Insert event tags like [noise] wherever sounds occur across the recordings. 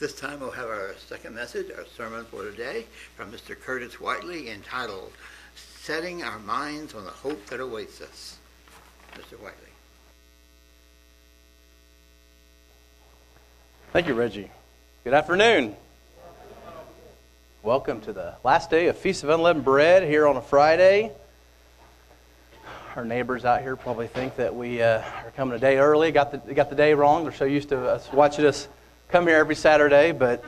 This time we'll have our second message, our sermon for today, from Mr. Curtis Whiteley entitled, Setting Our Minds on the Hope That Awaits Us. Mr. Whiteley. Thank you, Reggie. Good afternoon. Welcome to the last day of Feast of Unleavened Bread here on a Friday. Our neighbors out here probably think that we uh, are coming a day early. Got the, got the day wrong. They're so used to us watching us come here every Saturday. But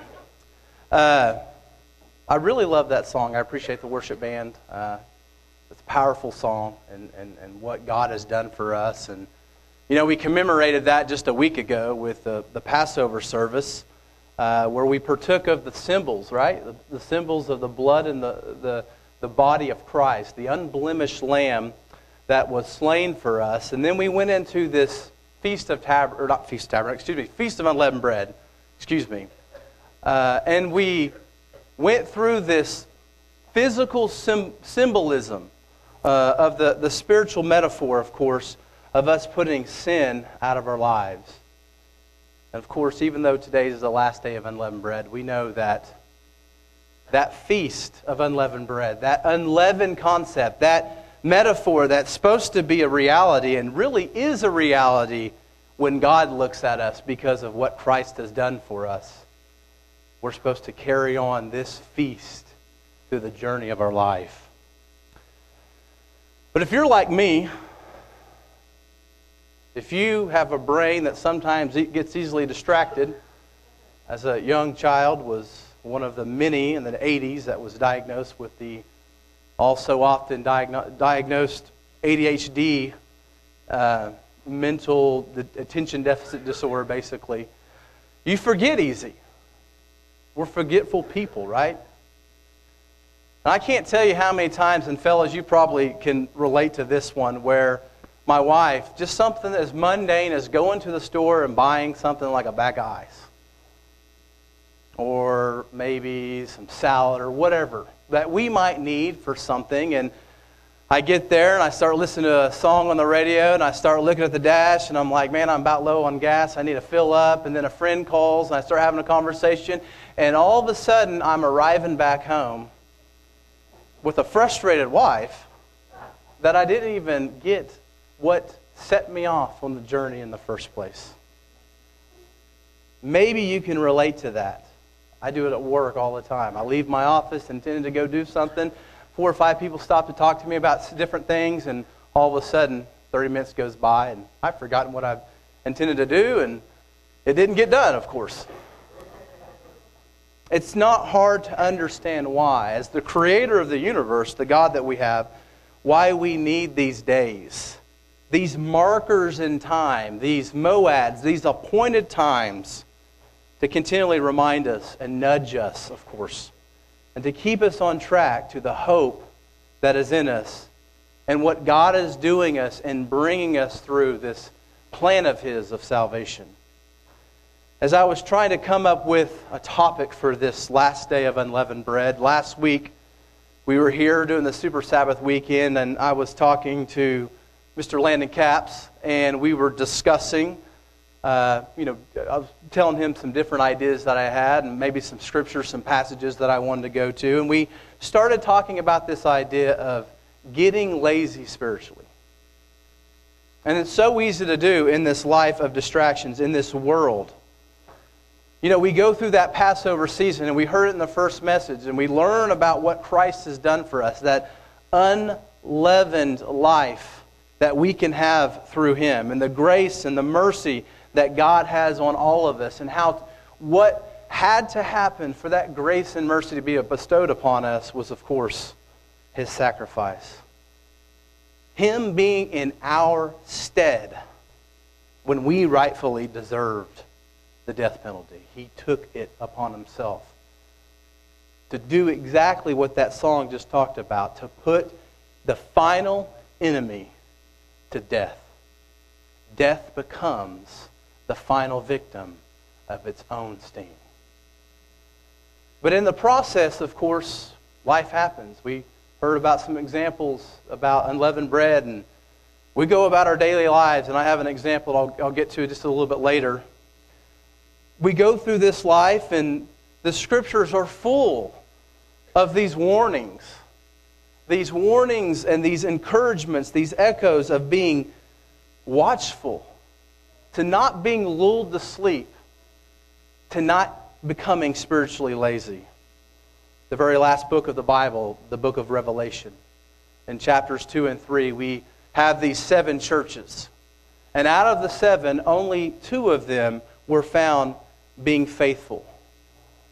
uh, I really love that song. I appreciate the worship band. Uh, it's a powerful song and, and, and what God has done for us. And, you know, we commemorated that just a week ago with the, the Passover service uh, where we partook of the symbols, right? The, the, symbols of the blood and the, the, the body of Christ, the unblemished lamb that was slain for us. And then we went into this feast of tab or not feast of tabernacle, excuse me, feast of unleavened bread, excuse me. Uh, and we went through this physical sim- symbolism uh, of the, the spiritual metaphor, of course, of us putting sin out of our lives. And of course, even though today is the last day of unleavened bread, we know that that feast of unleavened bread, that unleavened concept, that metaphor that's supposed to be a reality and really is a reality when God looks at us because of what Christ has done for us. We're supposed to carry on this feast through the journey of our life. But if you're like me, if you have a brain that sometimes gets easily distracted, as a young child was one of the many in the 80s that was diagnosed with the also often diagno- diagnosed ADHD, uh, mental the attention deficit disorder, basically. You forget easy. We're forgetful people, right? And I can't tell you how many times, and fellas, you probably can relate to this one, where my wife, just something as mundane as going to the store and buying something like a bag of ice. Or maybe some salad or whatever that we might need for something. And I get there and I start listening to a song on the radio and I start looking at the dash and I'm like, man, I'm about low on gas. I need to fill up. And then a friend calls and I start having a conversation. And all of a sudden, I'm arriving back home with a frustrated wife that I didn't even get what set me off on the journey in the first place. Maybe you can relate to that. I do it at work all the time. I leave my office intending to go do something. Four or five people stop to talk to me about different things, and all of a sudden, 30 minutes goes by, and I've forgotten what I've intended to do, and it didn't get done, of course. It's not hard to understand why. As the creator of the universe, the God that we have, why we need these days these markers in time, these moads, these appointed times to continually remind us and nudge us, of course, and to keep us on track to the hope that is in us and what God is doing us and bringing us through this plan of His of salvation. As I was trying to come up with a topic for this last day of unleavened bread, last week we were here doing the Super Sabbath weekend, and I was talking to Mr. Landon Caps, and we were discussing, uh, you know, I was telling him some different ideas that I had, and maybe some scriptures, some passages that I wanted to go to. And we started talking about this idea of getting lazy spiritually. And it's so easy to do in this life of distractions, in this world. You know, we go through that Passover season, and we heard it in the first message, and we learn about what Christ has done for us, that unleavened life that we can have through him and the grace and the mercy that God has on all of us and how what had to happen for that grace and mercy to be bestowed upon us was of course his sacrifice. Him being in our stead when we rightfully deserved the death penalty. He took it upon himself to do exactly what that song just talked about, to put the final enemy to death. Death becomes the final victim of its own sting. But in the process, of course, life happens. We heard about some examples about unleavened bread, and we go about our daily lives, and I have an example I'll, I'll get to just a little bit later. we go through this life, and the scriptures are full of these warnings. These warnings and these encouragements, these echoes of being watchful, to not being lulled to sleep, to not becoming spiritually lazy. The very last book of the Bible, the book of Revelation, in chapters 2 and 3, we have these seven churches. And out of the seven, only two of them were found being faithful,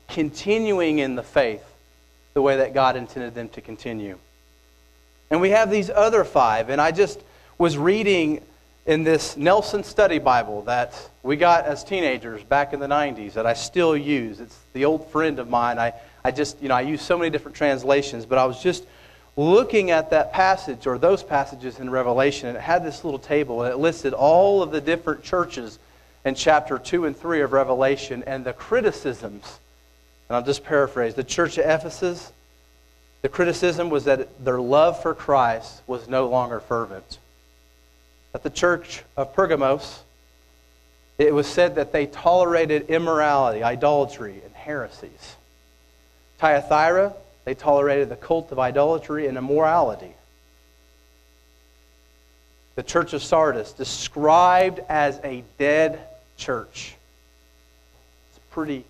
continuing in the faith the way that God intended them to continue. And we have these other five, and I just was reading in this Nelson Study Bible that we got as teenagers back in the 90s that I still use. It's the old friend of mine. I, I just, you know, I use so many different translations, but I was just looking at that passage or those passages in Revelation, and it had this little table, and it listed all of the different churches in chapter 2 and 3 of Revelation and the criticisms. And I'll just paraphrase the church of Ephesus, the criticism was that their love for Christ was no longer fervent. At the church of Pergamos, it was said that they tolerated immorality, idolatry, and heresies. Thyatira, they tolerated the cult of idolatry and immorality. The church of Sardis, described as a dead church. It's pretty,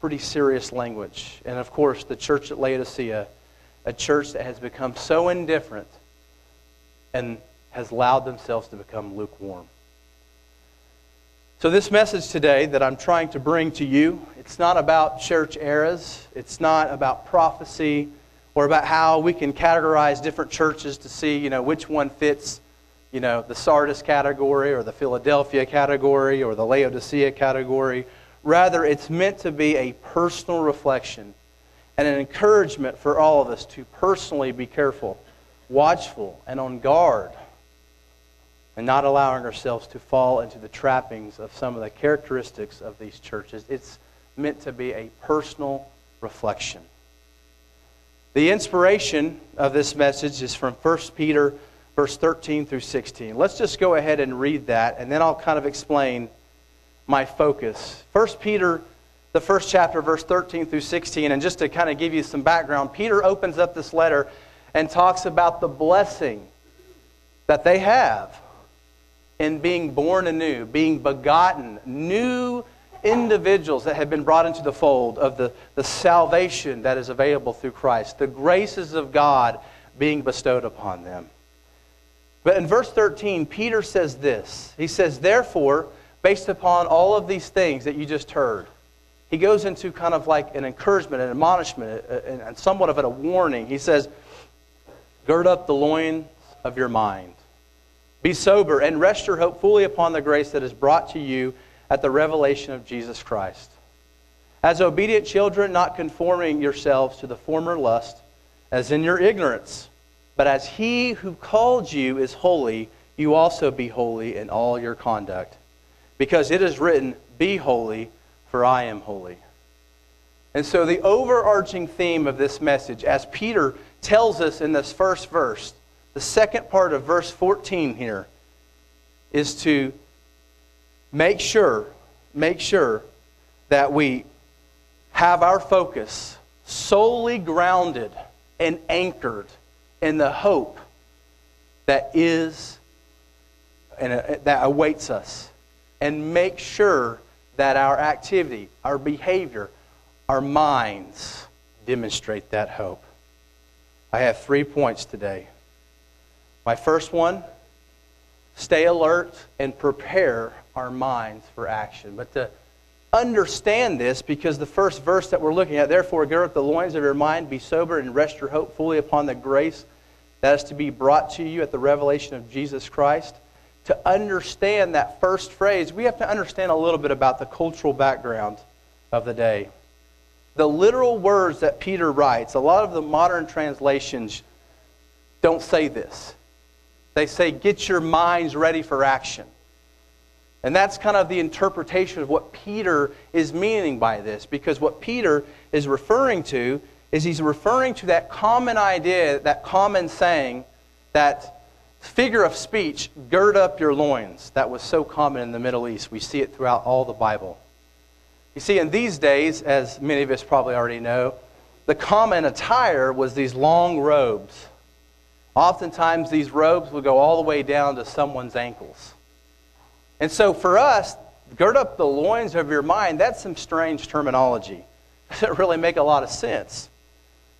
pretty serious language. And of course, the church at Laodicea, a church that has become so indifferent and has allowed themselves to become lukewarm. So, this message today that I'm trying to bring to you, it's not about church eras, it's not about prophecy or about how we can categorize different churches to see, you know, which one fits, you know, the Sardis category or the Philadelphia category or the Laodicea category. Rather, it's meant to be a personal reflection and an encouragement for all of us to personally be careful, watchful, and on guard and not allowing ourselves to fall into the trappings of some of the characteristics of these churches. It's meant to be a personal reflection. The inspiration of this message is from 1 Peter verse 13 through 16. Let's just go ahead and read that and then I'll kind of explain my focus. 1 Peter the first chapter verse 13 through 16 and just to kind of give you some background, Peter opens up this letter and talks about the blessing that they have in being born anew, being begotten, new individuals that have been brought into the fold of the, the salvation that is available through Christ, the graces of God being bestowed upon them. But in verse 13, Peter says this He says, Therefore, based upon all of these things that you just heard, he goes into kind of like an encouragement, an admonishment, and somewhat of a warning. He says, Gird up the loins of your mind be sober and rest your hope fully upon the grace that is brought to you at the revelation of Jesus Christ. As obedient children, not conforming yourselves to the former lust, as in your ignorance, but as he who called you is holy, you also be holy in all your conduct. Because it is written, Be holy, for I am holy. And so, the overarching theme of this message, as Peter tells us in this first verse, the second part of verse 14 here is to make sure, make sure that we have our focus solely grounded and anchored in the hope that is and uh, that awaits us and make sure that our activity, our behavior, our minds demonstrate that hope. I have three points today. My first one stay alert and prepare our minds for action. But to understand this, because the first verse that we're looking at, therefore, gird up the loins of your mind, be sober, and rest your hope fully upon the grace that is to be brought to you at the revelation of Jesus Christ. To understand that first phrase, we have to understand a little bit about the cultural background of the day. The literal words that Peter writes, a lot of the modern translations don't say this. They say, get your minds ready for action. And that's kind of the interpretation of what Peter is meaning by this, because what Peter is referring to is he's referring to that common idea, that common saying, that figure of speech, gird up your loins, that was so common in the Middle East. We see it throughout all the Bible. You see, in these days, as many of us probably already know, the common attire was these long robes. Oftentimes, these robes would go all the way down to someone's ankles. And so, for us, gird up the loins of your mind, that's some strange terminology. [laughs] Doesn't really make a lot of sense.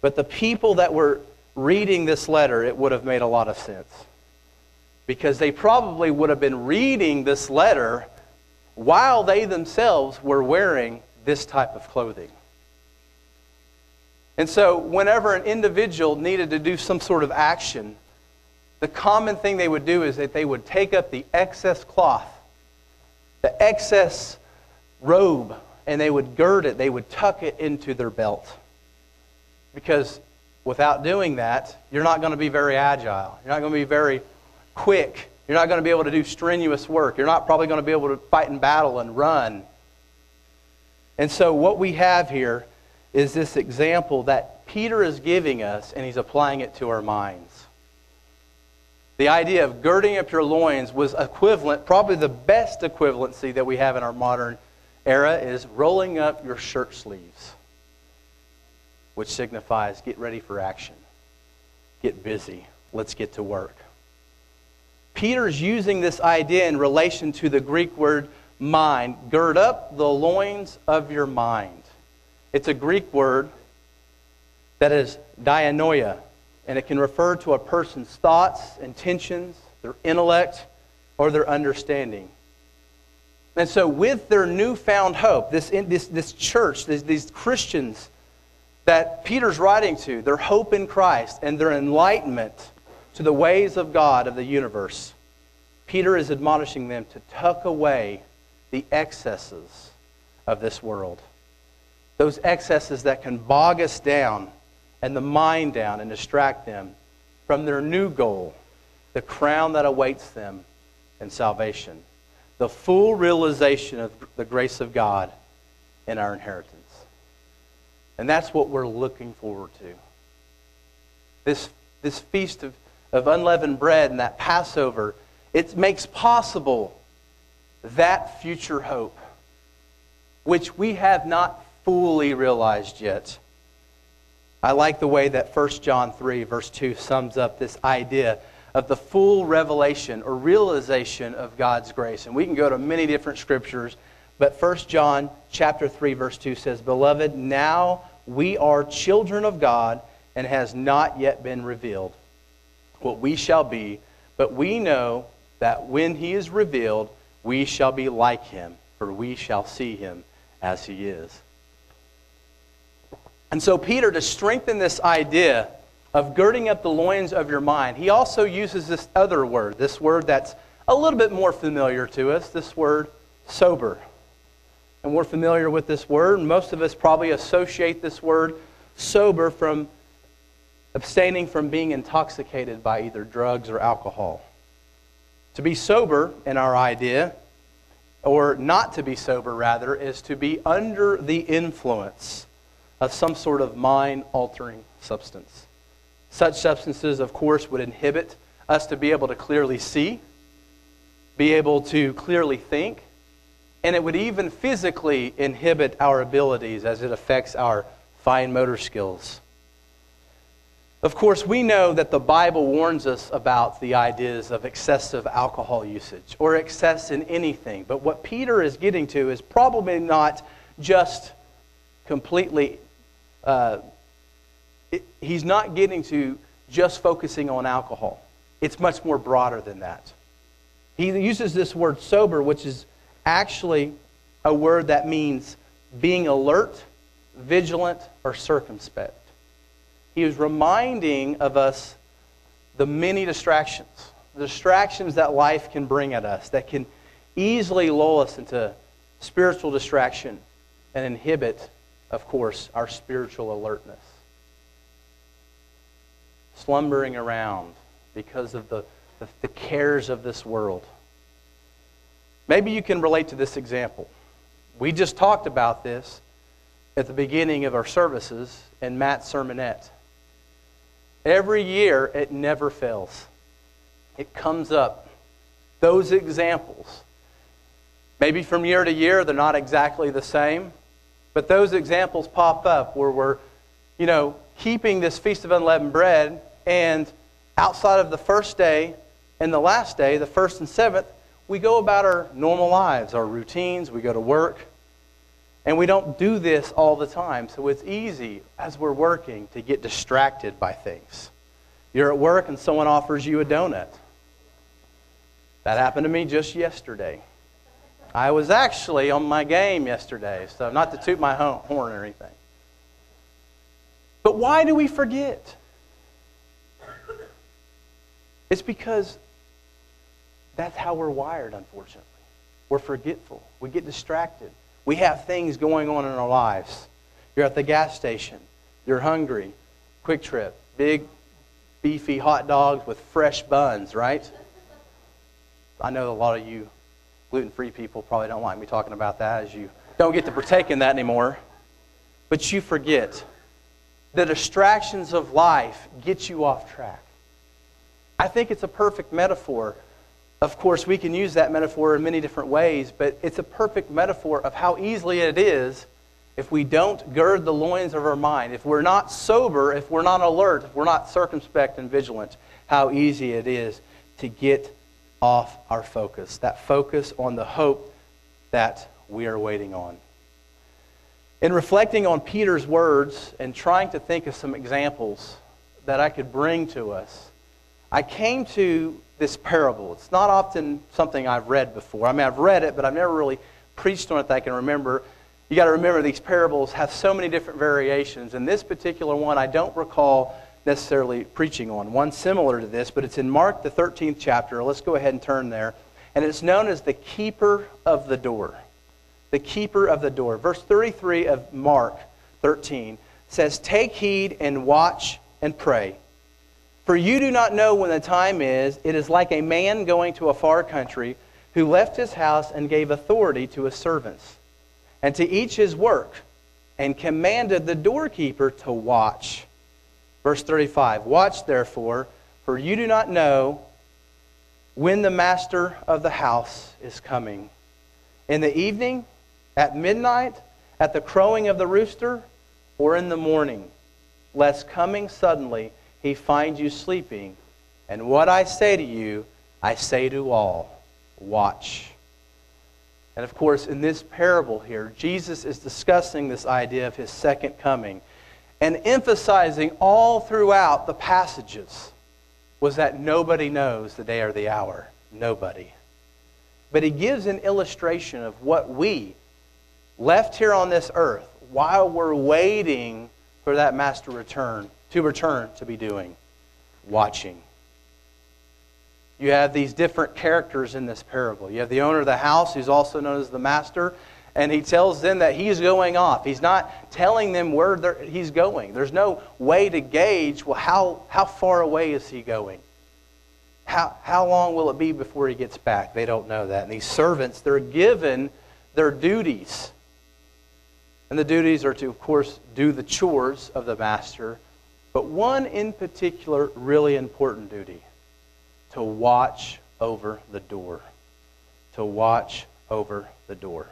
But the people that were reading this letter, it would have made a lot of sense. Because they probably would have been reading this letter while they themselves were wearing this type of clothing. And so, whenever an individual needed to do some sort of action, the common thing they would do is that they would take up the excess cloth, the excess robe, and they would gird it, they would tuck it into their belt. Because without doing that, you're not going to be very agile. You're not going to be very quick. You're not going to be able to do strenuous work. You're not probably going to be able to fight in battle and run. And so, what we have here is this example that Peter is giving us, and he's applying it to our minds. The idea of girding up your loins was equivalent, probably the best equivalency that we have in our modern era is rolling up your shirt sleeves, which signifies get ready for action, get busy, let's get to work. Peter's using this idea in relation to the Greek word mind. Gird up the loins of your mind. It's a Greek word that is dianoia, and it can refer to a person's thoughts, intentions, their intellect, or their understanding. And so, with their newfound hope, this, this, this church, this, these Christians that Peter's writing to, their hope in Christ and their enlightenment to the ways of God of the universe, Peter is admonishing them to tuck away the excesses of this world. Those excesses that can bog us down and the mind down and distract them from their new goal, the crown that awaits them in salvation, the full realization of the grace of God in our inheritance. And that's what we're looking forward to. This, this feast of, of unleavened bread and that Passover it makes possible that future hope, which we have not fully realized yet. I like the way that 1 John 3, verse 2, sums up this idea of the full revelation or realization of God's grace. And we can go to many different scriptures, but 1 John chapter 3, verse 2 says, Beloved, now we are children of God, and has not yet been revealed what we shall be, but we know that when he is revealed, we shall be like him, for we shall see him as he is. And so, Peter, to strengthen this idea of girding up the loins of your mind, he also uses this other word, this word that's a little bit more familiar to us, this word sober. And we're familiar with this word. Most of us probably associate this word sober from abstaining from being intoxicated by either drugs or alcohol. To be sober, in our idea, or not to be sober, rather, is to be under the influence of some sort of mind altering substance. Such substances, of course, would inhibit us to be able to clearly see, be able to clearly think, and it would even physically inhibit our abilities as it affects our fine motor skills. Of course, we know that the Bible warns us about the ideas of excessive alcohol usage or excess in anything. But what Peter is getting to is probably not just completely, uh, it, he's not getting to just focusing on alcohol. It's much more broader than that. He uses this word sober, which is actually a word that means being alert, vigilant, or circumspect. He is reminding of us the many distractions, the distractions that life can bring at us that can easily lull us into spiritual distraction and inhibit, of course, our spiritual alertness. Slumbering around because of the, the, the cares of this world. Maybe you can relate to this example. We just talked about this at the beginning of our services in Matt's sermonette. Every year, it never fails. It comes up. Those examples. Maybe from year to year, they're not exactly the same, But those examples pop up where we're, you know, keeping this Feast of Unleavened Bread, and outside of the first day and the last day, the first and seventh, we go about our normal lives, our routines, we go to work, and we don't do this all the time. So it's easy as we're working to get distracted by things. You're at work and someone offers you a donut. That happened to me just yesterday. I was actually on my game yesterday, so not to toot my horn or anything. But why do we forget? It's because that's how we're wired, unfortunately. We're forgetful. We get distracted. We have things going on in our lives. You're at the gas station. You're hungry. QuikTrip. Big, beefy hot dogs with fresh buns, right? I know a lot of you gluten free people probably don't like me talking about that as you don't get to partake in that anymore. But you forget the distractions of life get you off track. I think it's a perfect metaphor of course, we can use that metaphor in many different ways, but it's a perfect metaphor of how easily it is if we don't gird the loins of our mind, if we're not sober, if we're not alert, if we're not circumspect and vigilant, how easy it is to get off our focus, that focus on the hope that we are waiting on. In reflecting on Peter's words and trying to think of some examples that I could bring to us, I came to this parable. It's not often something I've read before. I mean, I've read it, but I've never really preached on it that I can remember. You got to remember these parables have so many different variations. And this particular one, I don't recall necessarily preaching on. One similar to this, but it's in Mark, the 13th chapter. Let's go ahead and turn there. And it's known as the keeper of the door. The keeper of the door. Verse 33 of Mark 13 says, Take heed and watch and pray for you do not know when the time is. It is like a man going to a far country who left his house and gave authority to his servants, and to each his work, and commanded the doorkeeper to watch. Verse 35 Watch therefore, for you do not know when the master of the house is coming. In the evening, at midnight, at the crowing of the rooster, or in the morning, lest coming suddenly he find you sleeping. And what I say to you, I say to all watch. And of course, in this parable here, Jesus is discussing this idea of his second coming and emphasizing all throughout the passages was that nobody knows the day or the hour. Nobody. But he gives an illustration of what we, left here on this earth, while we're waiting for that master return, to return to be doing watching. You have these different characters in this parable. You have the owner of the house, who's also known as the master, and he tells them that he's going off. He's not telling them where he's going. There's no way to gauge, well, how, how far away is he going? How, how long will it be before he gets back? They don't know that. And these servants, they're given their duties. And the duties are to, of course, do the chores of the master but one in particular, really important duty to watch over the door. To watch over the door.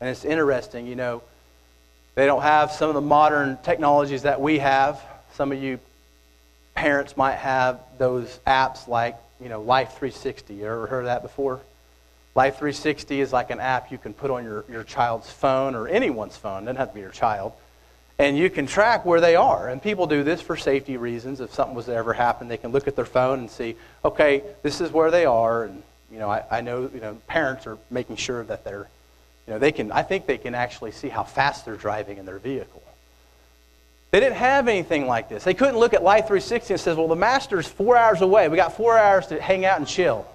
And it's interesting, you know, they don't have some of the modern technologies that we have. Some of you parents might have those apps like, you know, Life 360. You ever heard of that before? Life 360 is like an app you can put on your, your child's phone or anyone's phone. It doesn't have to be your child and you can track where they are. And people do this for safety reasons. If something was to ever happen, they can look at their phone and see, okay, this is where they are. And, you know, I, I know, you know, parents are making sure that they're, you know, they can, I think they can actually see how fast they're driving in their vehicle. They didn't have anything like this. They couldn't look at Life 360 and says, well, the master's four hours away. We got four hours to hang out and chill.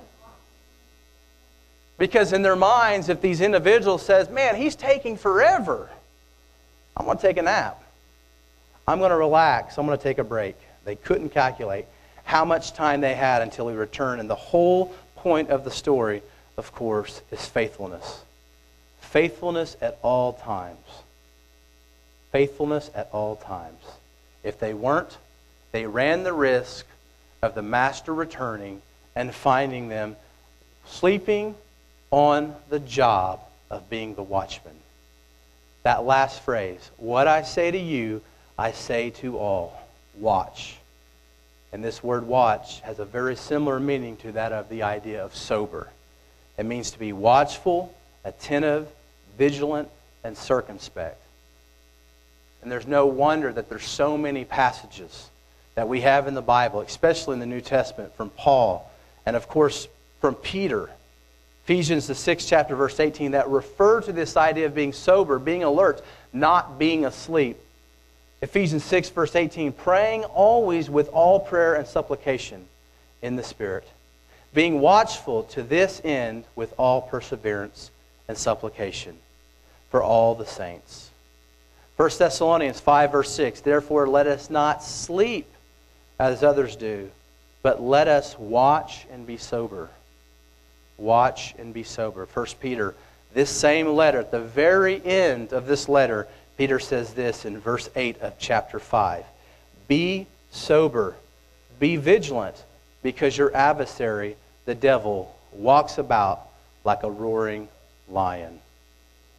Because in their minds, if these individuals says, man, he's taking forever, I'm going to take a nap. I'm going to relax. I'm going to take a break. They couldn't calculate how much time they had until he returned. And the whole point of the story, of course, is faithfulness. Faithfulness at all times. Faithfulness at all times. If they weren't, they ran the risk of the master returning and finding them sleeping on the job of being the watchman. That last phrase, what I say to you, I say to all. Watch. And this word watch has a very similar meaning to that of the idea of sober. It means to be watchful, attentive, vigilant, and circumspect. And there's no wonder that there's so many passages that we have in the Bible, especially in the New Testament, from Paul and, of course, from Peter. Ephesians, the sixth chapter, verse 18, that refer to this idea of being sober, being alert, not being asleep. Ephesians 6, verse 18, praying always with all prayer and supplication in the Spirit, being watchful to this end with all perseverance and supplication for all the saints. 1 Thessalonians 5, verse 6, therefore let us not sleep as others do, but let us watch and be sober. Watch and be sober. 1 Peter, this same letter, at the very end of this letter, Peter says this in verse 8 of chapter 5 Be sober, be vigilant, because your adversary, the devil, walks about like a roaring lion,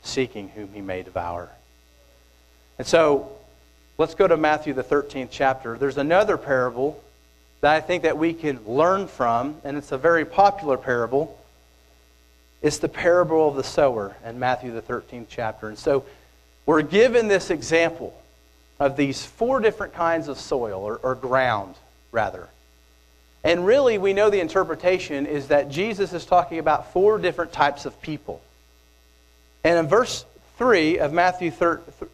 seeking whom he may devour. And so, let's go to Matthew, the 13th chapter. There's another parable that I think that we can learn from, and it's a very popular parable. It's the parable of the sower in Matthew, the 13th chapter. And so, we're given this example of these four different kinds of soil, or, or ground, rather. And really, we know the interpretation is that Jesus is talking about four different types of people. And in verse 3 of Matthew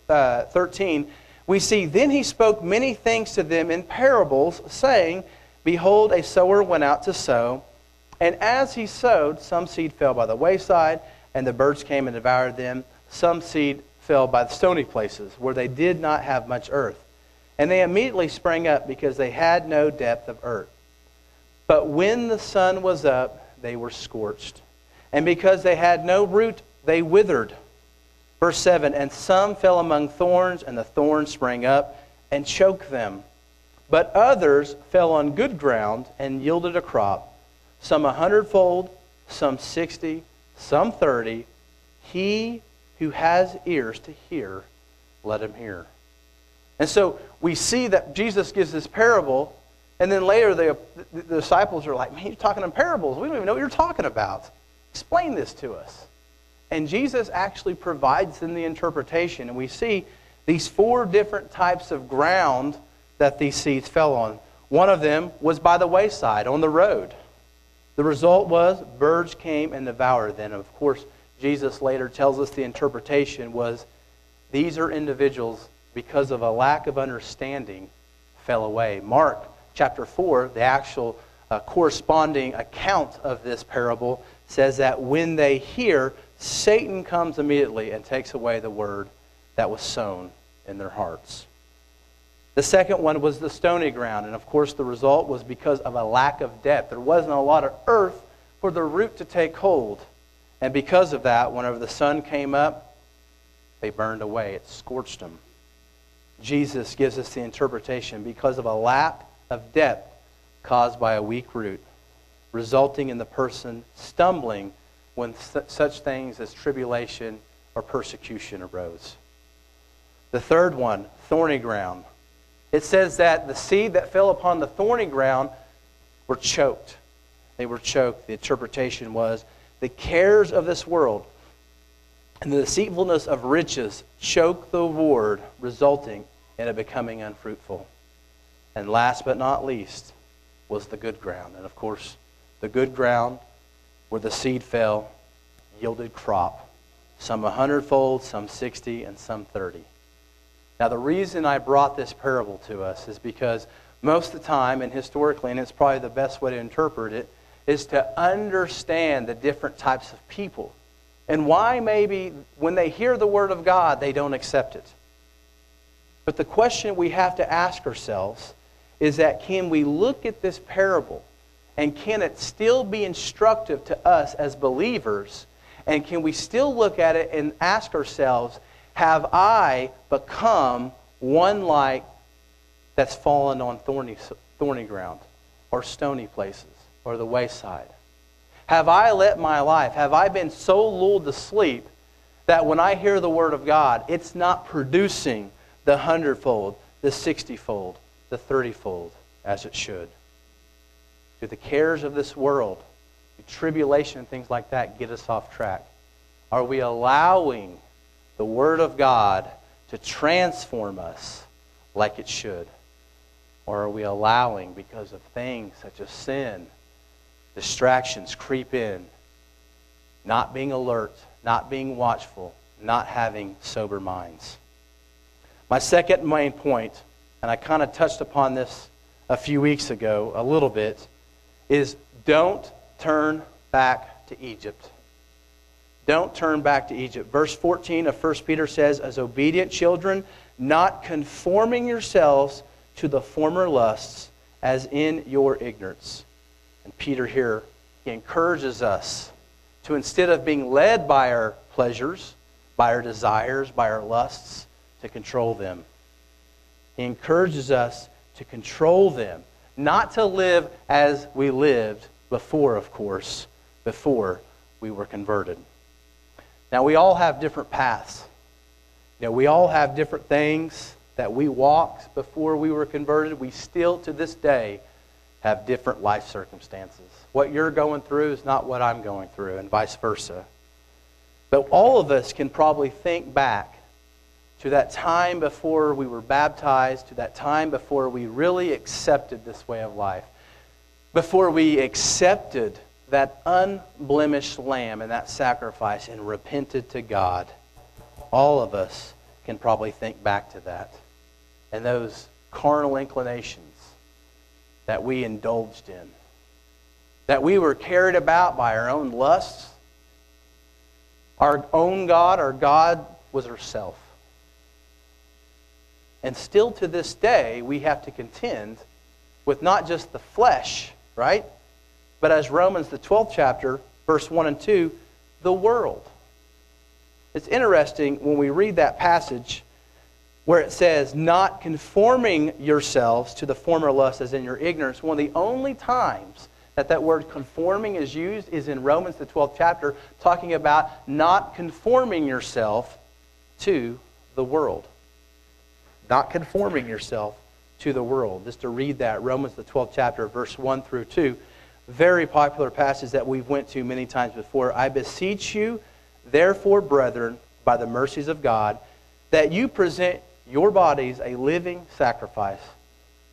uh, 13, we see, Then he spoke many things to them in parables, saying, Behold, a sower went out to sow. And as he sowed, some seed fell by the wayside, and the birds came and devoured them. Some seed fell by the stony places, where they did not have much earth. And they immediately sprang up because they had no depth of earth. But when the sun was up, they were scorched. And because they had no root, they withered. Verse 7 And some fell among thorns, and the thorns sprang up and choked them. But others fell on good ground and yielded a crop, some a hundredfold, some sixty, some thirty. He who has ears to hear, let him hear. And so we see that Jesus gives this parable, and then later the, the disciples are like, Man, you're talking in parables. We don't even know what you're talking about. Explain this to us. And Jesus actually provides them the interpretation. And we see these four different types of ground that these seeds fell on. One of them was by the wayside, on the road. The result was birds came and devoured them. Of course, Jesus later tells us the interpretation was these are individuals because of a lack of understanding fell away. Mark chapter 4, the actual uh, corresponding account of this parable, says that when they hear, Satan comes immediately and takes away the word that was sown in their hearts. The second one was the stony ground, and of course, the result was because of a lack of depth. There wasn't a lot of earth for the root to take hold. And because of that, whenever the sun came up, they burned away. It scorched them. Jesus gives us the interpretation because of a lack of depth caused by a weak root, resulting in the person stumbling when such things as tribulation or persecution arose. The third one, thorny ground. It says that the seed that fell upon the thorny ground were choked. They were choked. The interpretation was the cares of this world and the deceitfulness of riches choke the word, resulting in it becoming unfruitful. And last but not least was the good ground. And of course, the good ground where the seed fell yielded crop, some a hundredfold, some sixty, and some thirty. Now, the reason I brought this parable to us is because most of the time, and historically, and it's probably the best way to interpret it, is to understand the different types of people and why maybe when they hear the Word of God, they don't accept it. But the question we have to ask ourselves is that can we look at this parable and can it still be instructive to us as believers? And can we still look at it and ask ourselves, have I become one like that's fallen on thorny, thorny ground or stony places? or the wayside? Have I let my life, have I been so lulled to sleep that when I hear the Word of God, it's not producing the hundredfold, the sixtyfold, the thirtyfold as it should. Do the cares of this world, the tribulation and things like that get us off track? Are we allowing the Word of God to transform us like it should? Or are we allowing, because of things such as sin, distractions creep in, not being alert, not being watchful, not having sober minds? My second main point, and I kind of touched upon this a few weeks ago a little bit, is don't turn back to Egypt. Don't turn back to Egypt. Verse 14 of 1 Peter says, As obedient children, not conforming yourselves to the former lusts as in your ignorance. And Peter here, he encourages us to instead of being led by our pleasures, by our desires, by our lusts, to control them. He encourages us to control them, not to live as we lived before, of course, before we were converted. Now, we all have different paths. You know, we all have different things that we walked before we were converted. We still, to this day, have different life circumstances. What you're going through is not what I'm going through, and vice versa. But all of us can probably think back to that time before we were baptized, to that time before we really accepted this way of life, before we accepted that unblemished lamb and that sacrifice and repented to God, all of us can probably think back to that and those carnal inclinations that we indulged in, that we were carried about by our own lusts. Our own God, our God was ourself. And still to this day, we have to contend with not just the flesh, right? But as Romans, the 12th chapter, verse 1 and 2, the world. It's interesting when we read that passage where it says, not conforming yourselves to the former lust as in your ignorance. One of the only times that that word conforming is used is in Romans, the 12th chapter, talking about not conforming yourself to the world. Not conforming yourself to the world. Just to read that, Romans, the 12th chapter, verse 1 through 2 very popular passage that we've went to many times before. I beseech you, therefore, brethren, by the mercies of God, that you present your bodies a living sacrifice,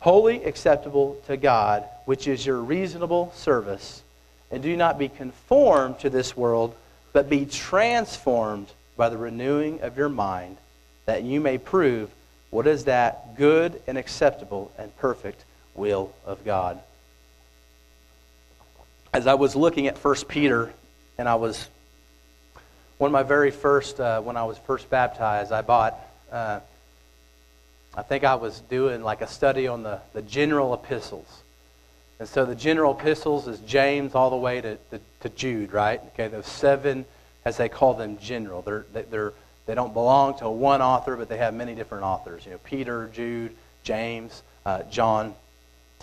wholly acceptable to God, which is your reasonable service. And do not be conformed to this world, but be transformed by the renewing of your mind, that you may prove what is that good and acceptable and perfect will of God as I was looking at First Peter, and I was one of my very first uh, when I was first baptized, I bought. Uh, I think I was doing like a study on the, the general epistles. And so the general epistles is James all the way to, to, to Jude, right? Okay, those seven, as they call them, general. They're, they're, they don't belong to one author, but they have many different authors. You know, Peter, Jude, James, uh, John.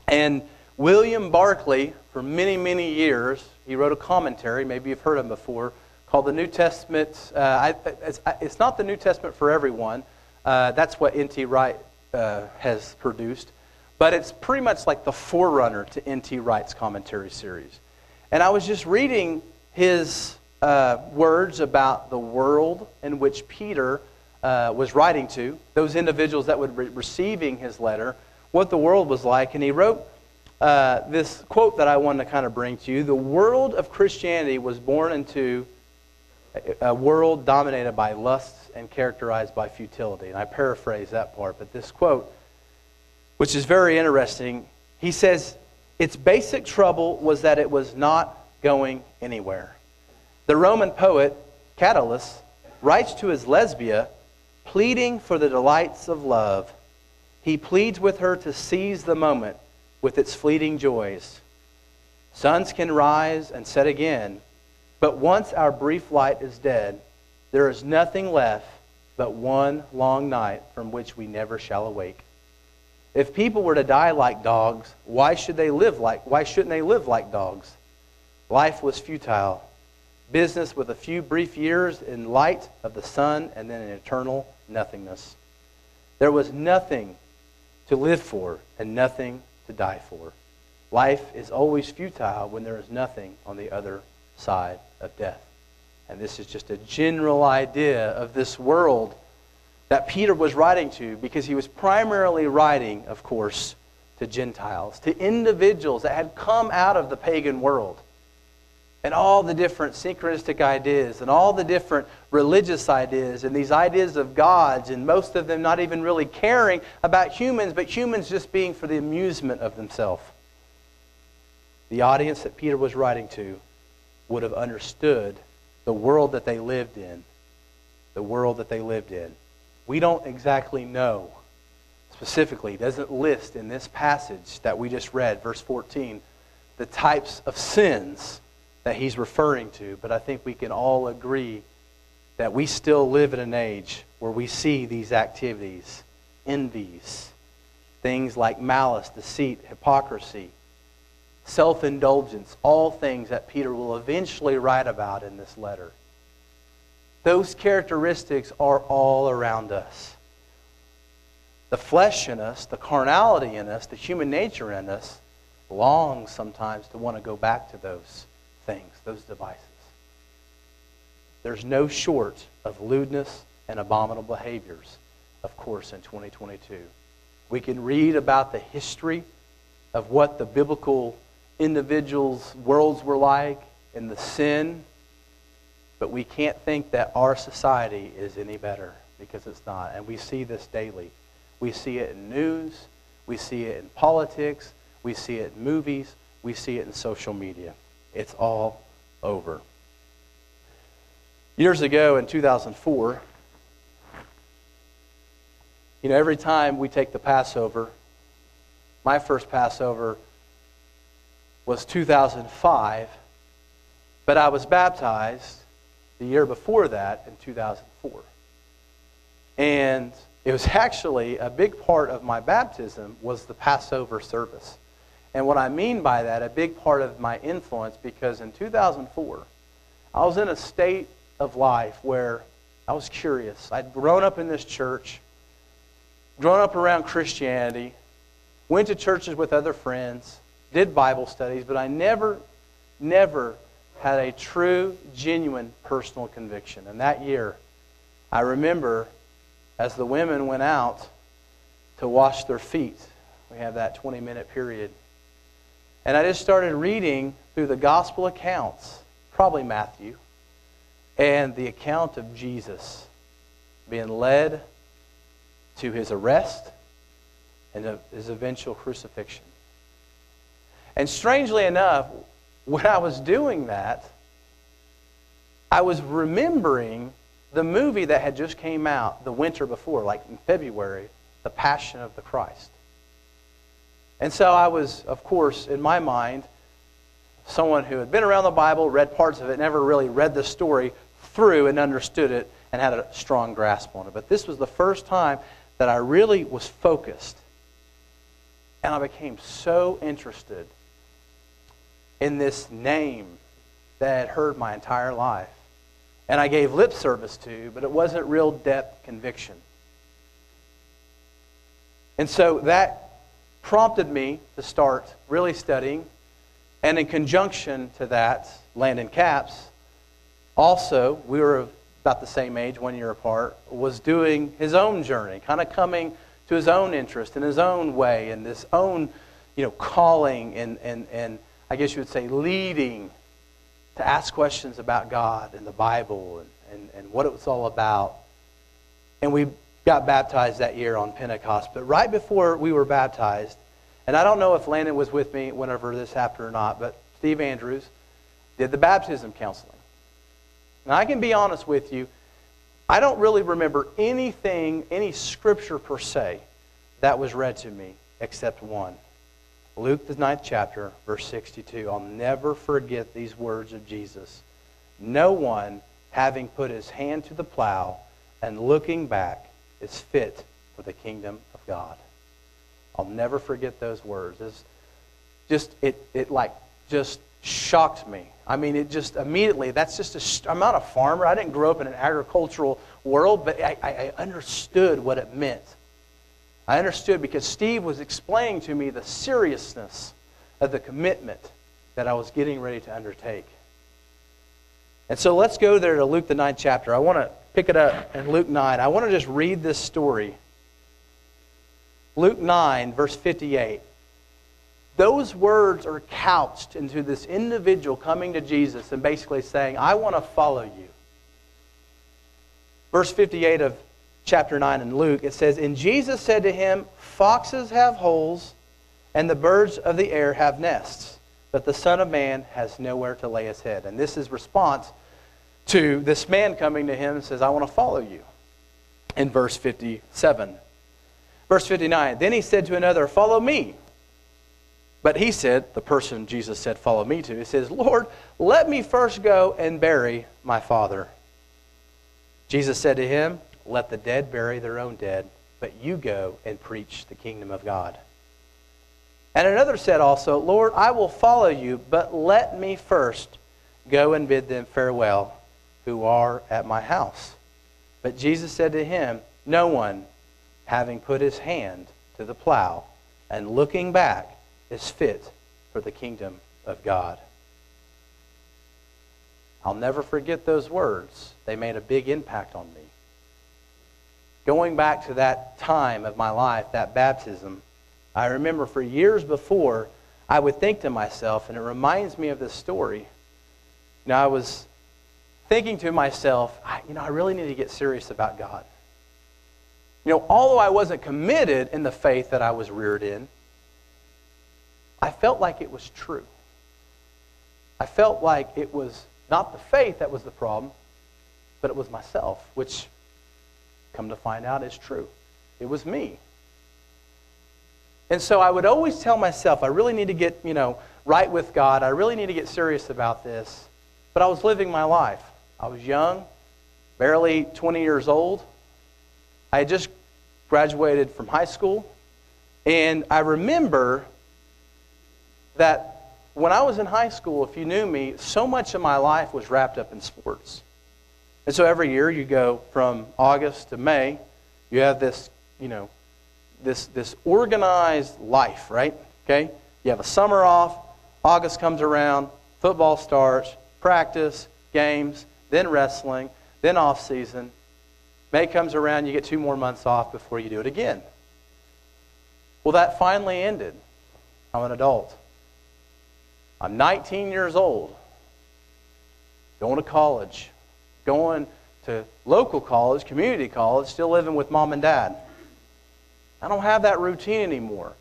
And William Barclay, for many, many years, he wrote a commentary, maybe you've heard him before, called the New Testament. Uh, I, it's, it's, not the New Testament for everyone. Uh, that's what N.T. Wright uh, has produced. But it's pretty much like the forerunner to N.T. Wright's commentary series. And I was just reading his uh, words about the world in which Peter uh, was writing to, those individuals that were be receiving his letter, what the world was like. And he wrote uh, this quote that I wanted to kind of bring to you. The world of Christianity was born into a world dominated by lusts and characterized by futility. And I paraphrase that part, but this quote, which is very interesting, he says, Its basic trouble was that it was not going anywhere. The Roman poet, Catullus, writes to his Lesbia, pleading for the delights of love. He pleads with her to seize the moment with its fleeting joys. Suns can rise and set again, but once our brief light is dead, there is nothing left but one long night from which we never shall awake. If people were to die like dogs, why should they live like why shouldn't they live like dogs? Life was futile. Business with a few brief years in light of the sun and then in eternal nothingness. There was nothing to live for and nothing to die for. Life is always futile when there is nothing on the other side of death. And this is just a general idea of this world that Peter was writing to because he was primarily writing, of course, to Gentiles, to individuals that had come out of the pagan world. And all the different synchronistic ideas and all the different religious ideas and these ideas of gods, and most of them not even really caring about humans, but humans just being for the amusement of themselves. The audience that Peter was writing to would have understood the world that they lived in. The world that they lived in. We don't exactly know specifically, doesn't list in this passage that we just read, verse 14, the types of sins that he's referring to, but I think we can all agree that we still live in an age where we see these activities, envies, things like malice, deceit, hypocrisy, self indulgence, all things that Peter will eventually write about in this letter. Those characteristics are all around us. The flesh in us, the carnality in us, the human nature in us longs sometimes to want to go back to those those devices. There's no short of lewdness and abominable behaviors, of course, in 2022. We can read about the history of what the biblical individuals' worlds were like and the sin, but we can't think that our society is any better because it's not. And we see this daily. We see it in news, we see it in politics, we see it in movies, we see it in social media. It's all over. Years ago in 2004, you know, every time we take the Passover, my first Passover was 2005, but I was baptized the year before that in 2004. And it was actually a big part of my baptism was the Passover service. And what I mean by that, a big part of my influence, because in 2004, I was in a state of life where I was curious. I'd grown up in this church, grown up around Christianity, went to churches with other friends, did Bible studies, but I never, never had a true, genuine personal conviction. And that year, I remember as the women went out to wash their feet, we have that 20 minute period. And I just started reading through the gospel accounts, probably Matthew, and the account of Jesus being led to his arrest and his eventual crucifixion. And strangely enough, when I was doing that, I was remembering the movie that had just came out the winter before, like in February, The Passion of the Christ. And so I was, of course, in my mind, someone who had been around the Bible, read parts of it, never really read the story through and understood it and had a strong grasp on it. But this was the first time that I really was focused. And I became so interested in this name that I had heard my entire life. And I gave lip service to, but it wasn't real depth conviction. And so that prompted me to start really studying. And in conjunction to that, Landon Caps, also, we were about the same age, one year apart, was doing his own journey, kind of coming to his own interest in his own way and this own, you know, calling and, and, and I guess you would say, leading to ask questions about God and the Bible and, and, and what it was all about. And we got baptized that year on Pentecost. But right before we were baptized, and I don't know if Landon was with me whenever this happened or not, but Steve Andrews did the baptism counseling. And I can be honest with you, I don't really remember anything, any scripture per se, that was read to me except one. Luke, the ninth chapter, verse 62. I'll never forget these words of Jesus. No one, having put his hand to the plow and looking back, is fit for the kingdom of God. I'll never forget those words. It's just it, it like just shocked me. I mean, it just immediately, that's just a, I'm not a farmer. I didn't grow up in an agricultural world, but I, I understood what it meant. I understood because Steve was explaining to me the seriousness of the commitment that I was getting ready to undertake. And so let's go there to Luke, the ninth chapter. I want to pick it up in Luke 9. I want to just read this story. Luke 9, verse 58. Those words are couched into this individual coming to Jesus and basically saying, I want to follow you. Verse 58 of chapter 9 in Luke, it says, And Jesus said to him, Foxes have holes, and the birds of the air have nests, but the Son of Man has nowhere to lay his head. And this is response to this man coming to him and says, I want to follow you. In verse 57. Verse 59, Then he said to another, Follow me. But he said, the person Jesus said, Follow me to, he says, Lord, let me first go and bury my father. Jesus said to him, Let the dead bury their own dead, but you go and preach the kingdom of God. And another said also, Lord, I will follow you, but let me first go and bid them farewell who are at my house. But Jesus said to him, No one, having put his hand to the plow and looking back, is fit for the kingdom of God. I'll never forget those words. They made a big impact on me. Going back to that time of my life, that baptism, I remember for years before, I would think to myself, and it reminds me of this story. You know, I was thinking to myself, you know, I really need to get serious about God. You know, although I wasn't committed in the faith that I was reared in, I felt like it was true. I felt like it was not the faith that was the problem, but it was myself, which, come to find out, is true. It was me. And so I would always tell myself, I really need to get, you know, right with God. I really need to get serious about this. But I was living my life. I was young, barely 20 years old. I had just graduated from high school. And I remember that when I was in high school, if you knew me, so much of my life was wrapped up in sports. And so every year you go from August to May, you have this, you know, this, this organized life, right? Okay? You have a summer off, August comes around, football starts, practice, games, then wrestling, then off season. May comes around, you get two more months off before you do it again. Well, that finally ended. I'm an adult. I'm 19 years old, going to college, going to local college, community college, still living with mom and dad. I don't have that routine anymore.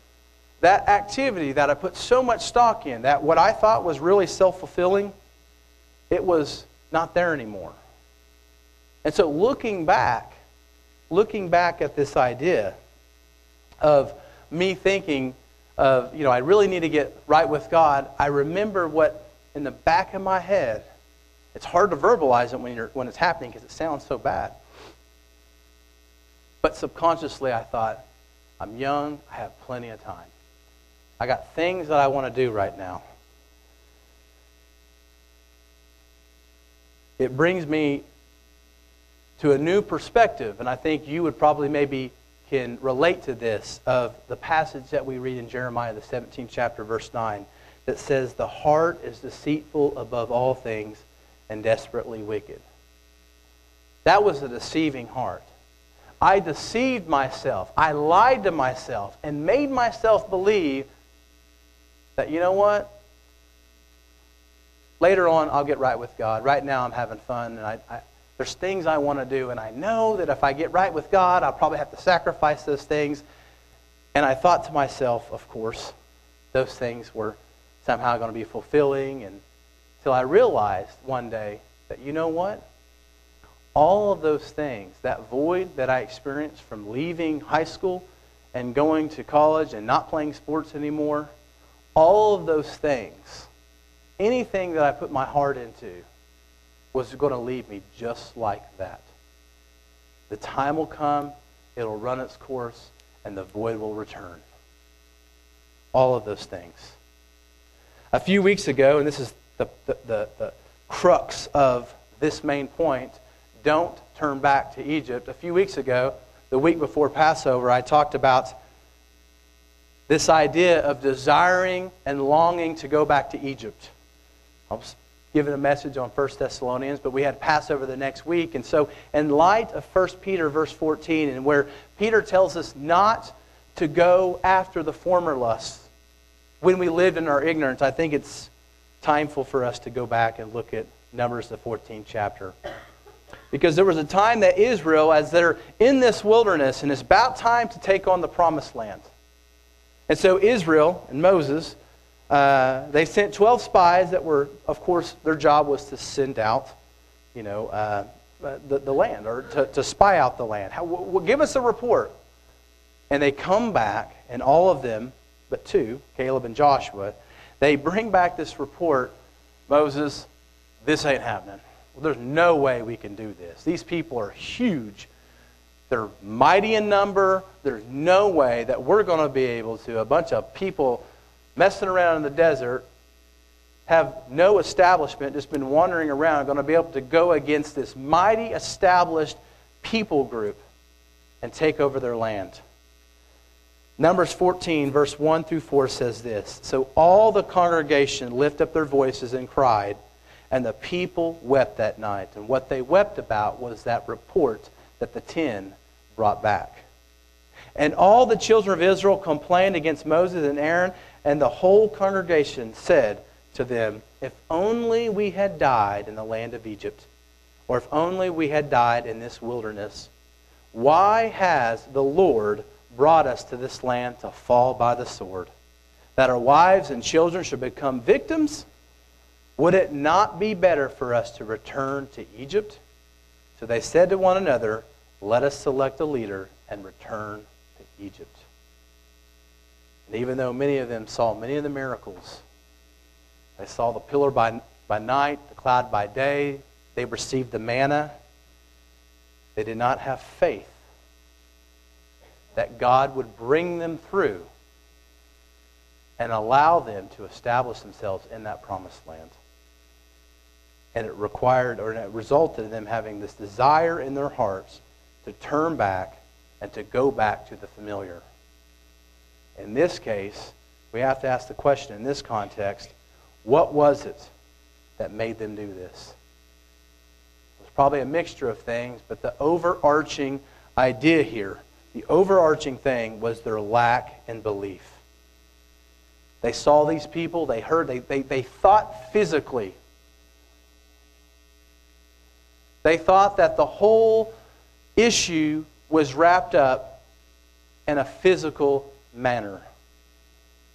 That activity that I put so much stock in, that what I thought was really self fulfilling, it was not there anymore. And so looking back, looking back at this idea of me thinking of, you know, I really need to get right with God, I remember what in the back of my head, it's hard to verbalize it when, you're, when it's happening because it sounds so bad. But subconsciously, I thought, I'm young, I have plenty of time. I got things that I want to do right now. It brings me to a new perspective, and I think you would probably maybe can relate to this of the passage that we read in Jeremiah, the 17th chapter, verse 9, that says, The heart is deceitful above all things and desperately wicked. That was a deceiving heart. I deceived myself. I lied to myself and made myself believe that, you know what? Later on, I'll get right with God. Right now, I'm having fun, and I, I there's things I want to do, and I know that if I get right with God, I'll probably have to sacrifice those things. And I thought to myself, of course, those things were somehow going to be fulfilling. And until I realized one day that, you know what? All of those things, that void that I experienced from leaving high school and going to college and not playing sports anymore, all of those things, anything that I put my heart into, was going to leave me just like that. The time will come, it'll run its course, and the void will return. All of those things. A few weeks ago, and this is the, the, the, the crux of this main point don't turn back to Egypt. A few weeks ago, the week before Passover, I talked about this idea of desiring and longing to go back to Egypt. I was giving a message on 1 Thessalonians, but we had Passover the next week. And so, in light of 1 Peter, verse 14, and where Peter tells us not to go after the former lusts when we lived in our ignorance, I think it's timeful for us to go back and look at Numbers, the 14th chapter. Because there was a time that Israel, as they're in this wilderness, and it's about time to take on the promised land. And so Israel and Moses, uh, they sent 12 spies that were, of course, their job was to send out, you know, uh, uh the, the land or to, to spy out the land. How, w- give us a report. And they come back, and all of them, but two, Caleb and Joshua, they bring back this report Moses, this ain't happening. Well, there's no way we can do this. These people are huge. They're mighty in number. There's no way that we're going to be able to, a bunch of people messing around in the desert, have no establishment, just been wandering around, going to be able to go against this mighty established people group and take over their land. Numbers 14, verse 1 through 4 says this So all the congregation lifted up their voices and cried, and the people wept that night. And what they wept about was that report that the ten brought back. And all the children of Israel complained against Moses and Aaron, and the whole congregation said to them, If only we had died in the land of Egypt, or if only we had died in this wilderness. Why has the Lord brought us to this land to fall by the sword? That our wives and children should become victims? Would it not be better for us to return to Egypt? So they said to one another, Let us select a leader and return to Egypt. And even though many of them saw many of the miracles, they saw the pillar by, by night, the cloud by day, they received the manna, they did not have faith that God would bring them through and allow them to establish themselves in that promised land. And it required, or it resulted in them having this desire in their hearts to turn back and to go back to the familiar. In this case, we have to ask the question in this context what was it that made them do this? It was probably a mixture of things, but the overarching idea here, the overarching thing was their lack in belief. They saw these people, they heard, they, they, they thought physically they thought that the whole issue was wrapped up in a physical manner.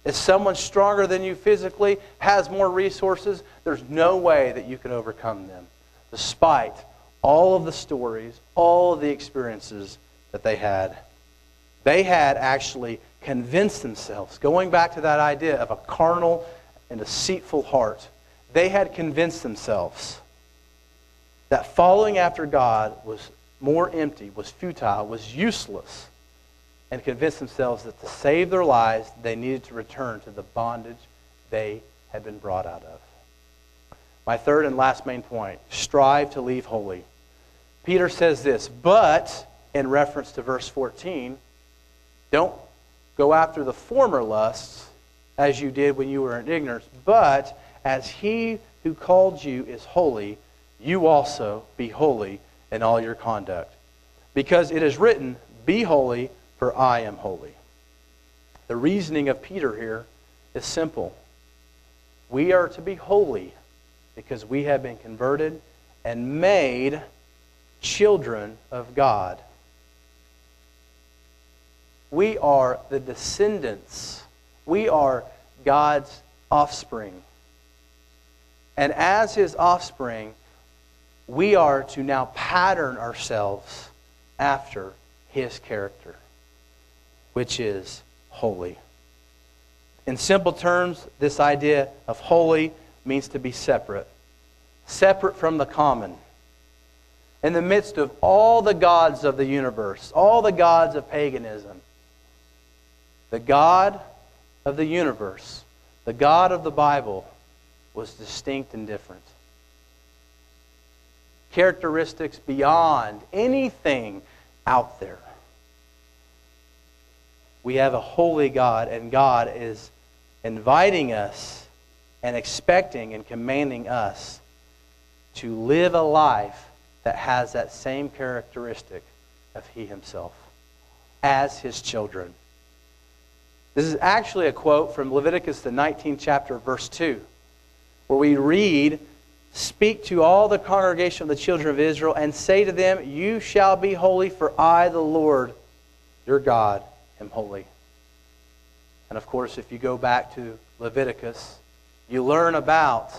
If someone stronger than you physically has more resources, there's no way that you can overcome them, despite all of the stories, all of the experiences that they had. They had actually convinced themselves, going back to that idea of a carnal and deceitful heart, they had convinced themselves that following after God was more empty, was futile, was useless, and convinced themselves that to save their lives, they needed to return to the bondage they had been brought out of. My third and last main point strive to leave holy. Peter says this, but in reference to verse 14, don't go after the former lusts as you did when you were in ignorance, but as he who called you is holy, you also be holy in all your conduct. Because it is written, Be holy, for I am holy. The reasoning of Peter here is simple. We are to be holy because we have been converted and made children of God. We are the descendants. We are God's offspring. And as his offspring, we are to now pattern ourselves after his character, which is holy. In simple terms, this idea of holy means to be separate, separate from the common. In the midst of all the gods of the universe, all the gods of paganism, the God of the universe, The God of the Bible was distinct and different. Characteristics beyond anything out there. We have a holy God, and God is inviting us and expecting and commanding us to live a life that has that same characteristic of He Himself as His children. This is actually a quote from Leviticus, the 19th chapter, verse 2, where we read, Speak to all the congregation of the children of Israel and say to them, You shall be holy, for I, the Lord, your God, am holy. And of course, if you go back to Leviticus, you learn about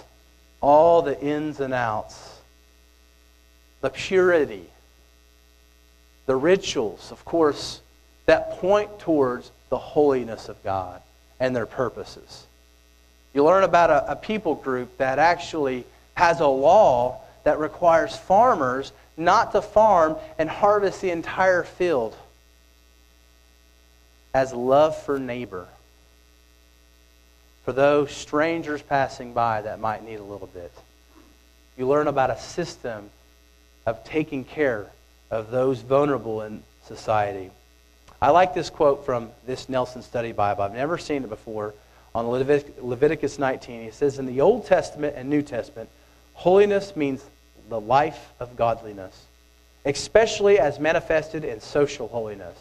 all the ins and outs, the purity, the rituals, of course, that point towards the holiness of God and their purposes. You learn about a, a, people group that actually has a law that requires farmers not to farm and harvest the entire field as love for neighbor. For those strangers passing by that might need a little bit. You learn about a system of taking care of those vulnerable in society. I like this quote from this Nelson Study Bible. I've never seen it before on Leviticus 19. He says, In the Old Testament and New Testament, holiness means the life of godliness, especially as manifested in social holiness.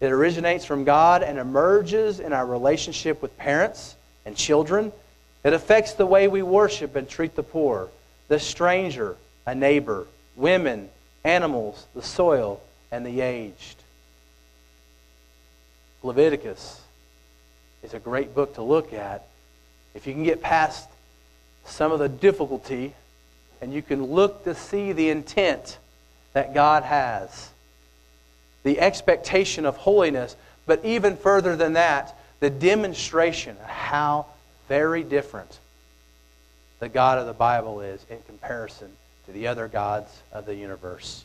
It originates from God and emerges in our relationship with parents and children. It affects the way we worship and treat the poor, the stranger, a neighbor, women, animals, the soil, and the aged. Leviticus is a great book to look at. If you can get past some of the difficulty and you can look to see the intent that God has, the expectation of holiness, but even further than that, the demonstration of how very different the God of the Bible is in comparison to the other gods of the universe.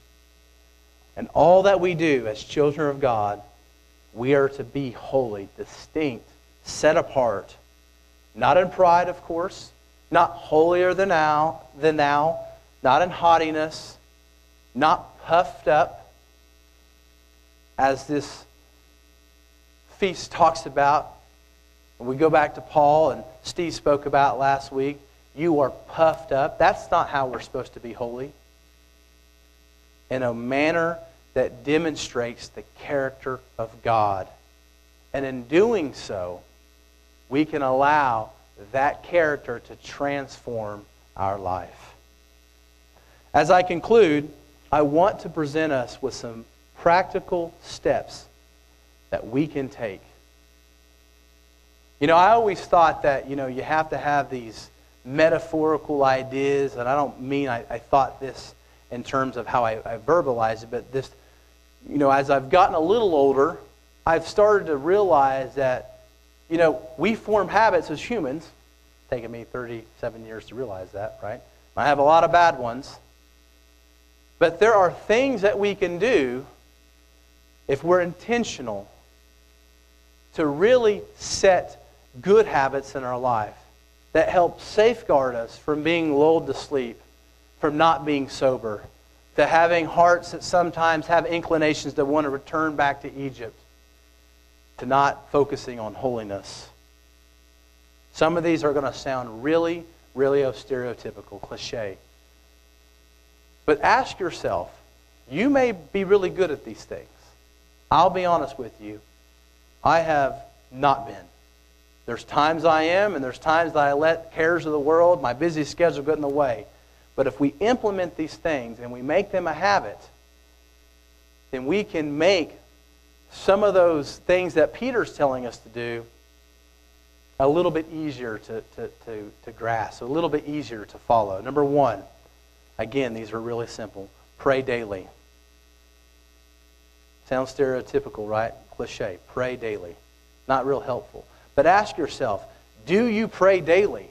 And all that we do as children of God, we are to be holy, distinct, set apart. Not in pride, of course, not holier than now, than now, not in haughtiness, not puffed up, as this feast talks about. We go back to Paul and Steve spoke about last week, you are puffed up. That's not how we're supposed to be holy. In a manner that demonstrates the character of God. And in doing so, we can allow that character to transform our life. As I conclude, I want to present us with some practical steps that we can take. You know, I always thought that, you know, you have to have these metaphorical ideas, and I don't mean I, I thought this in terms of how I, I verbalize it, but this, you know, as I've gotten a little older, I've started to realize that, you know, we form habits as humans. Taken me 37 years to realize that, right? I have a lot of bad ones. But there are things that we can do if we're intentional to really set good habits in our life that help safeguard us from being lulled to sleep, from not being sober, to having hearts that sometimes have inclinations that want to return back to Egypt, to not focusing on holiness. Some of these are going to sound really, really stereotypical, cliche. But ask yourself you may be really good at these things. I'll be honest with you. I have not been. There's times I am, and there's times that I let cares of the world, my busy schedule get in the way. But if we implement these things and we make them a habit, then we can make some of those things that Peter's telling us to do a little bit easier to, to, to, to grasp, a little bit easier to follow. Number one, again, these are really simple. Pray daily. Sounds stereotypical, right? Cliche. Pray daily. Not real helpful. But ask yourself do you pray daily?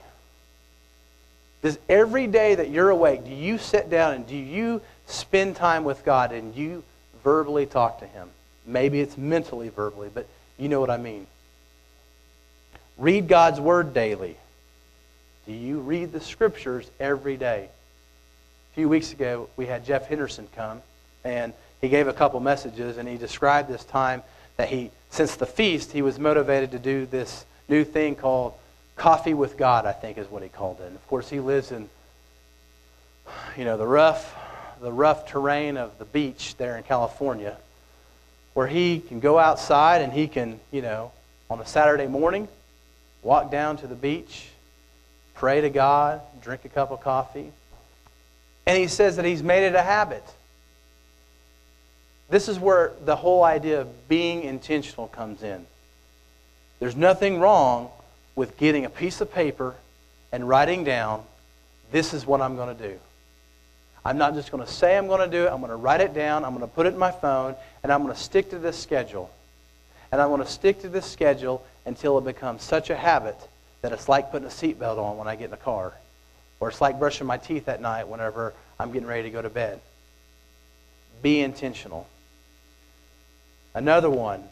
Does every day that you're awake, do you sit down and do you spend time with God and you verbally talk to Him? Maybe it's mentally verbally, but you know what I mean. read God's Word daily? Do you read the Scriptures every day? A few weeks ago, we had Jeff Henderson come, and he gave a couple messages, and he described this time that he, since the feast, he was motivated to do this new thing called Coffee with God, I think is what he called it. And of course, he lives in, you know, the rough, the rough terrain of the beach there in California, where he can go outside and he can, you know, on a Saturday morning, walk down to the beach, pray to God, drink a cup of coffee. And he says that he's made it a habit. This is where the whole idea of being intentional comes in. There's nothing wrong with getting a piece of paper and writing down, this is what I'm going to do. I'm not just going to say I'm going to do it. I'm going to write it down. I'm going to put it in my phone, and I'm going to stick to this schedule. And I'm going to stick to this schedule until it becomes such a habit that it's like putting a seatbelt on when I get in the car, or it's like brushing my teeth at night whenever I'm getting ready to go to bed. Be intentional. Another one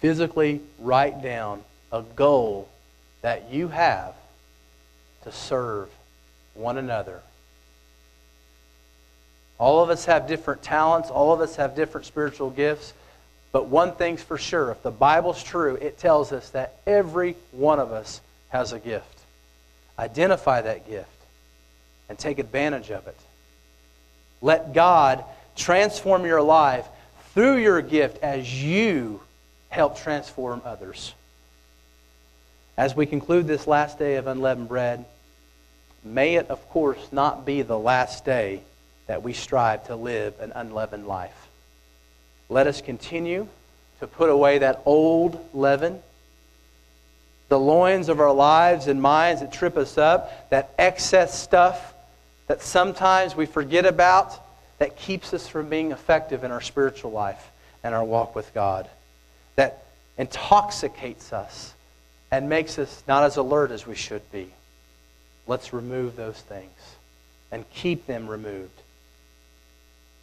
physically write down a goal that you have to serve one another. All of us have different talents, all of us have different spiritual gifts. But one thing's for sure if the Bible's true, it tells us that every one of us has a gift. Identify that gift and take advantage of it. Let God transform your life through your gift as you help transform others. As we conclude this last day of unleavened bread, may it, of course, not be the last day that we strive to live an unleavened life. Let us continue to put away that old leaven, the loins of our lives and minds that trip us up, that excess stuff that sometimes we forget about that keeps us from being effective in our spiritual life and our walk with God that intoxicates us and makes us not as alert as we should be. Let's remove those things and keep them removed.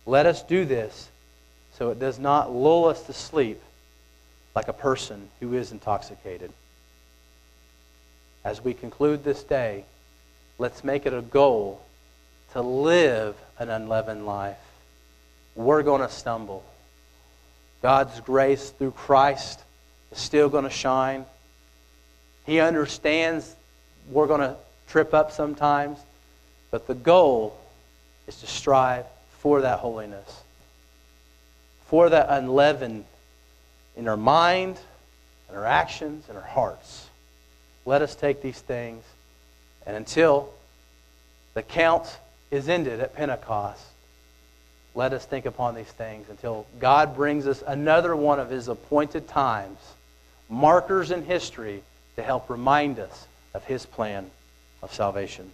Let us do this so it does not lull us to sleep like a person who is intoxicated. As we conclude this day, let's make it a goal to live an unleavened life. We're going to stumble. God's grace through Christ is still going to shine. He understands we're going to trip up sometimes, but the goal is to strive for that holiness, for that unleavened in our mind, in our actions, in our hearts. Let us take these things, and until the count is ended at Pentecost, let us think upon these things until God brings us another one of his appointed times, markers in history to help remind us of his plan of salvation.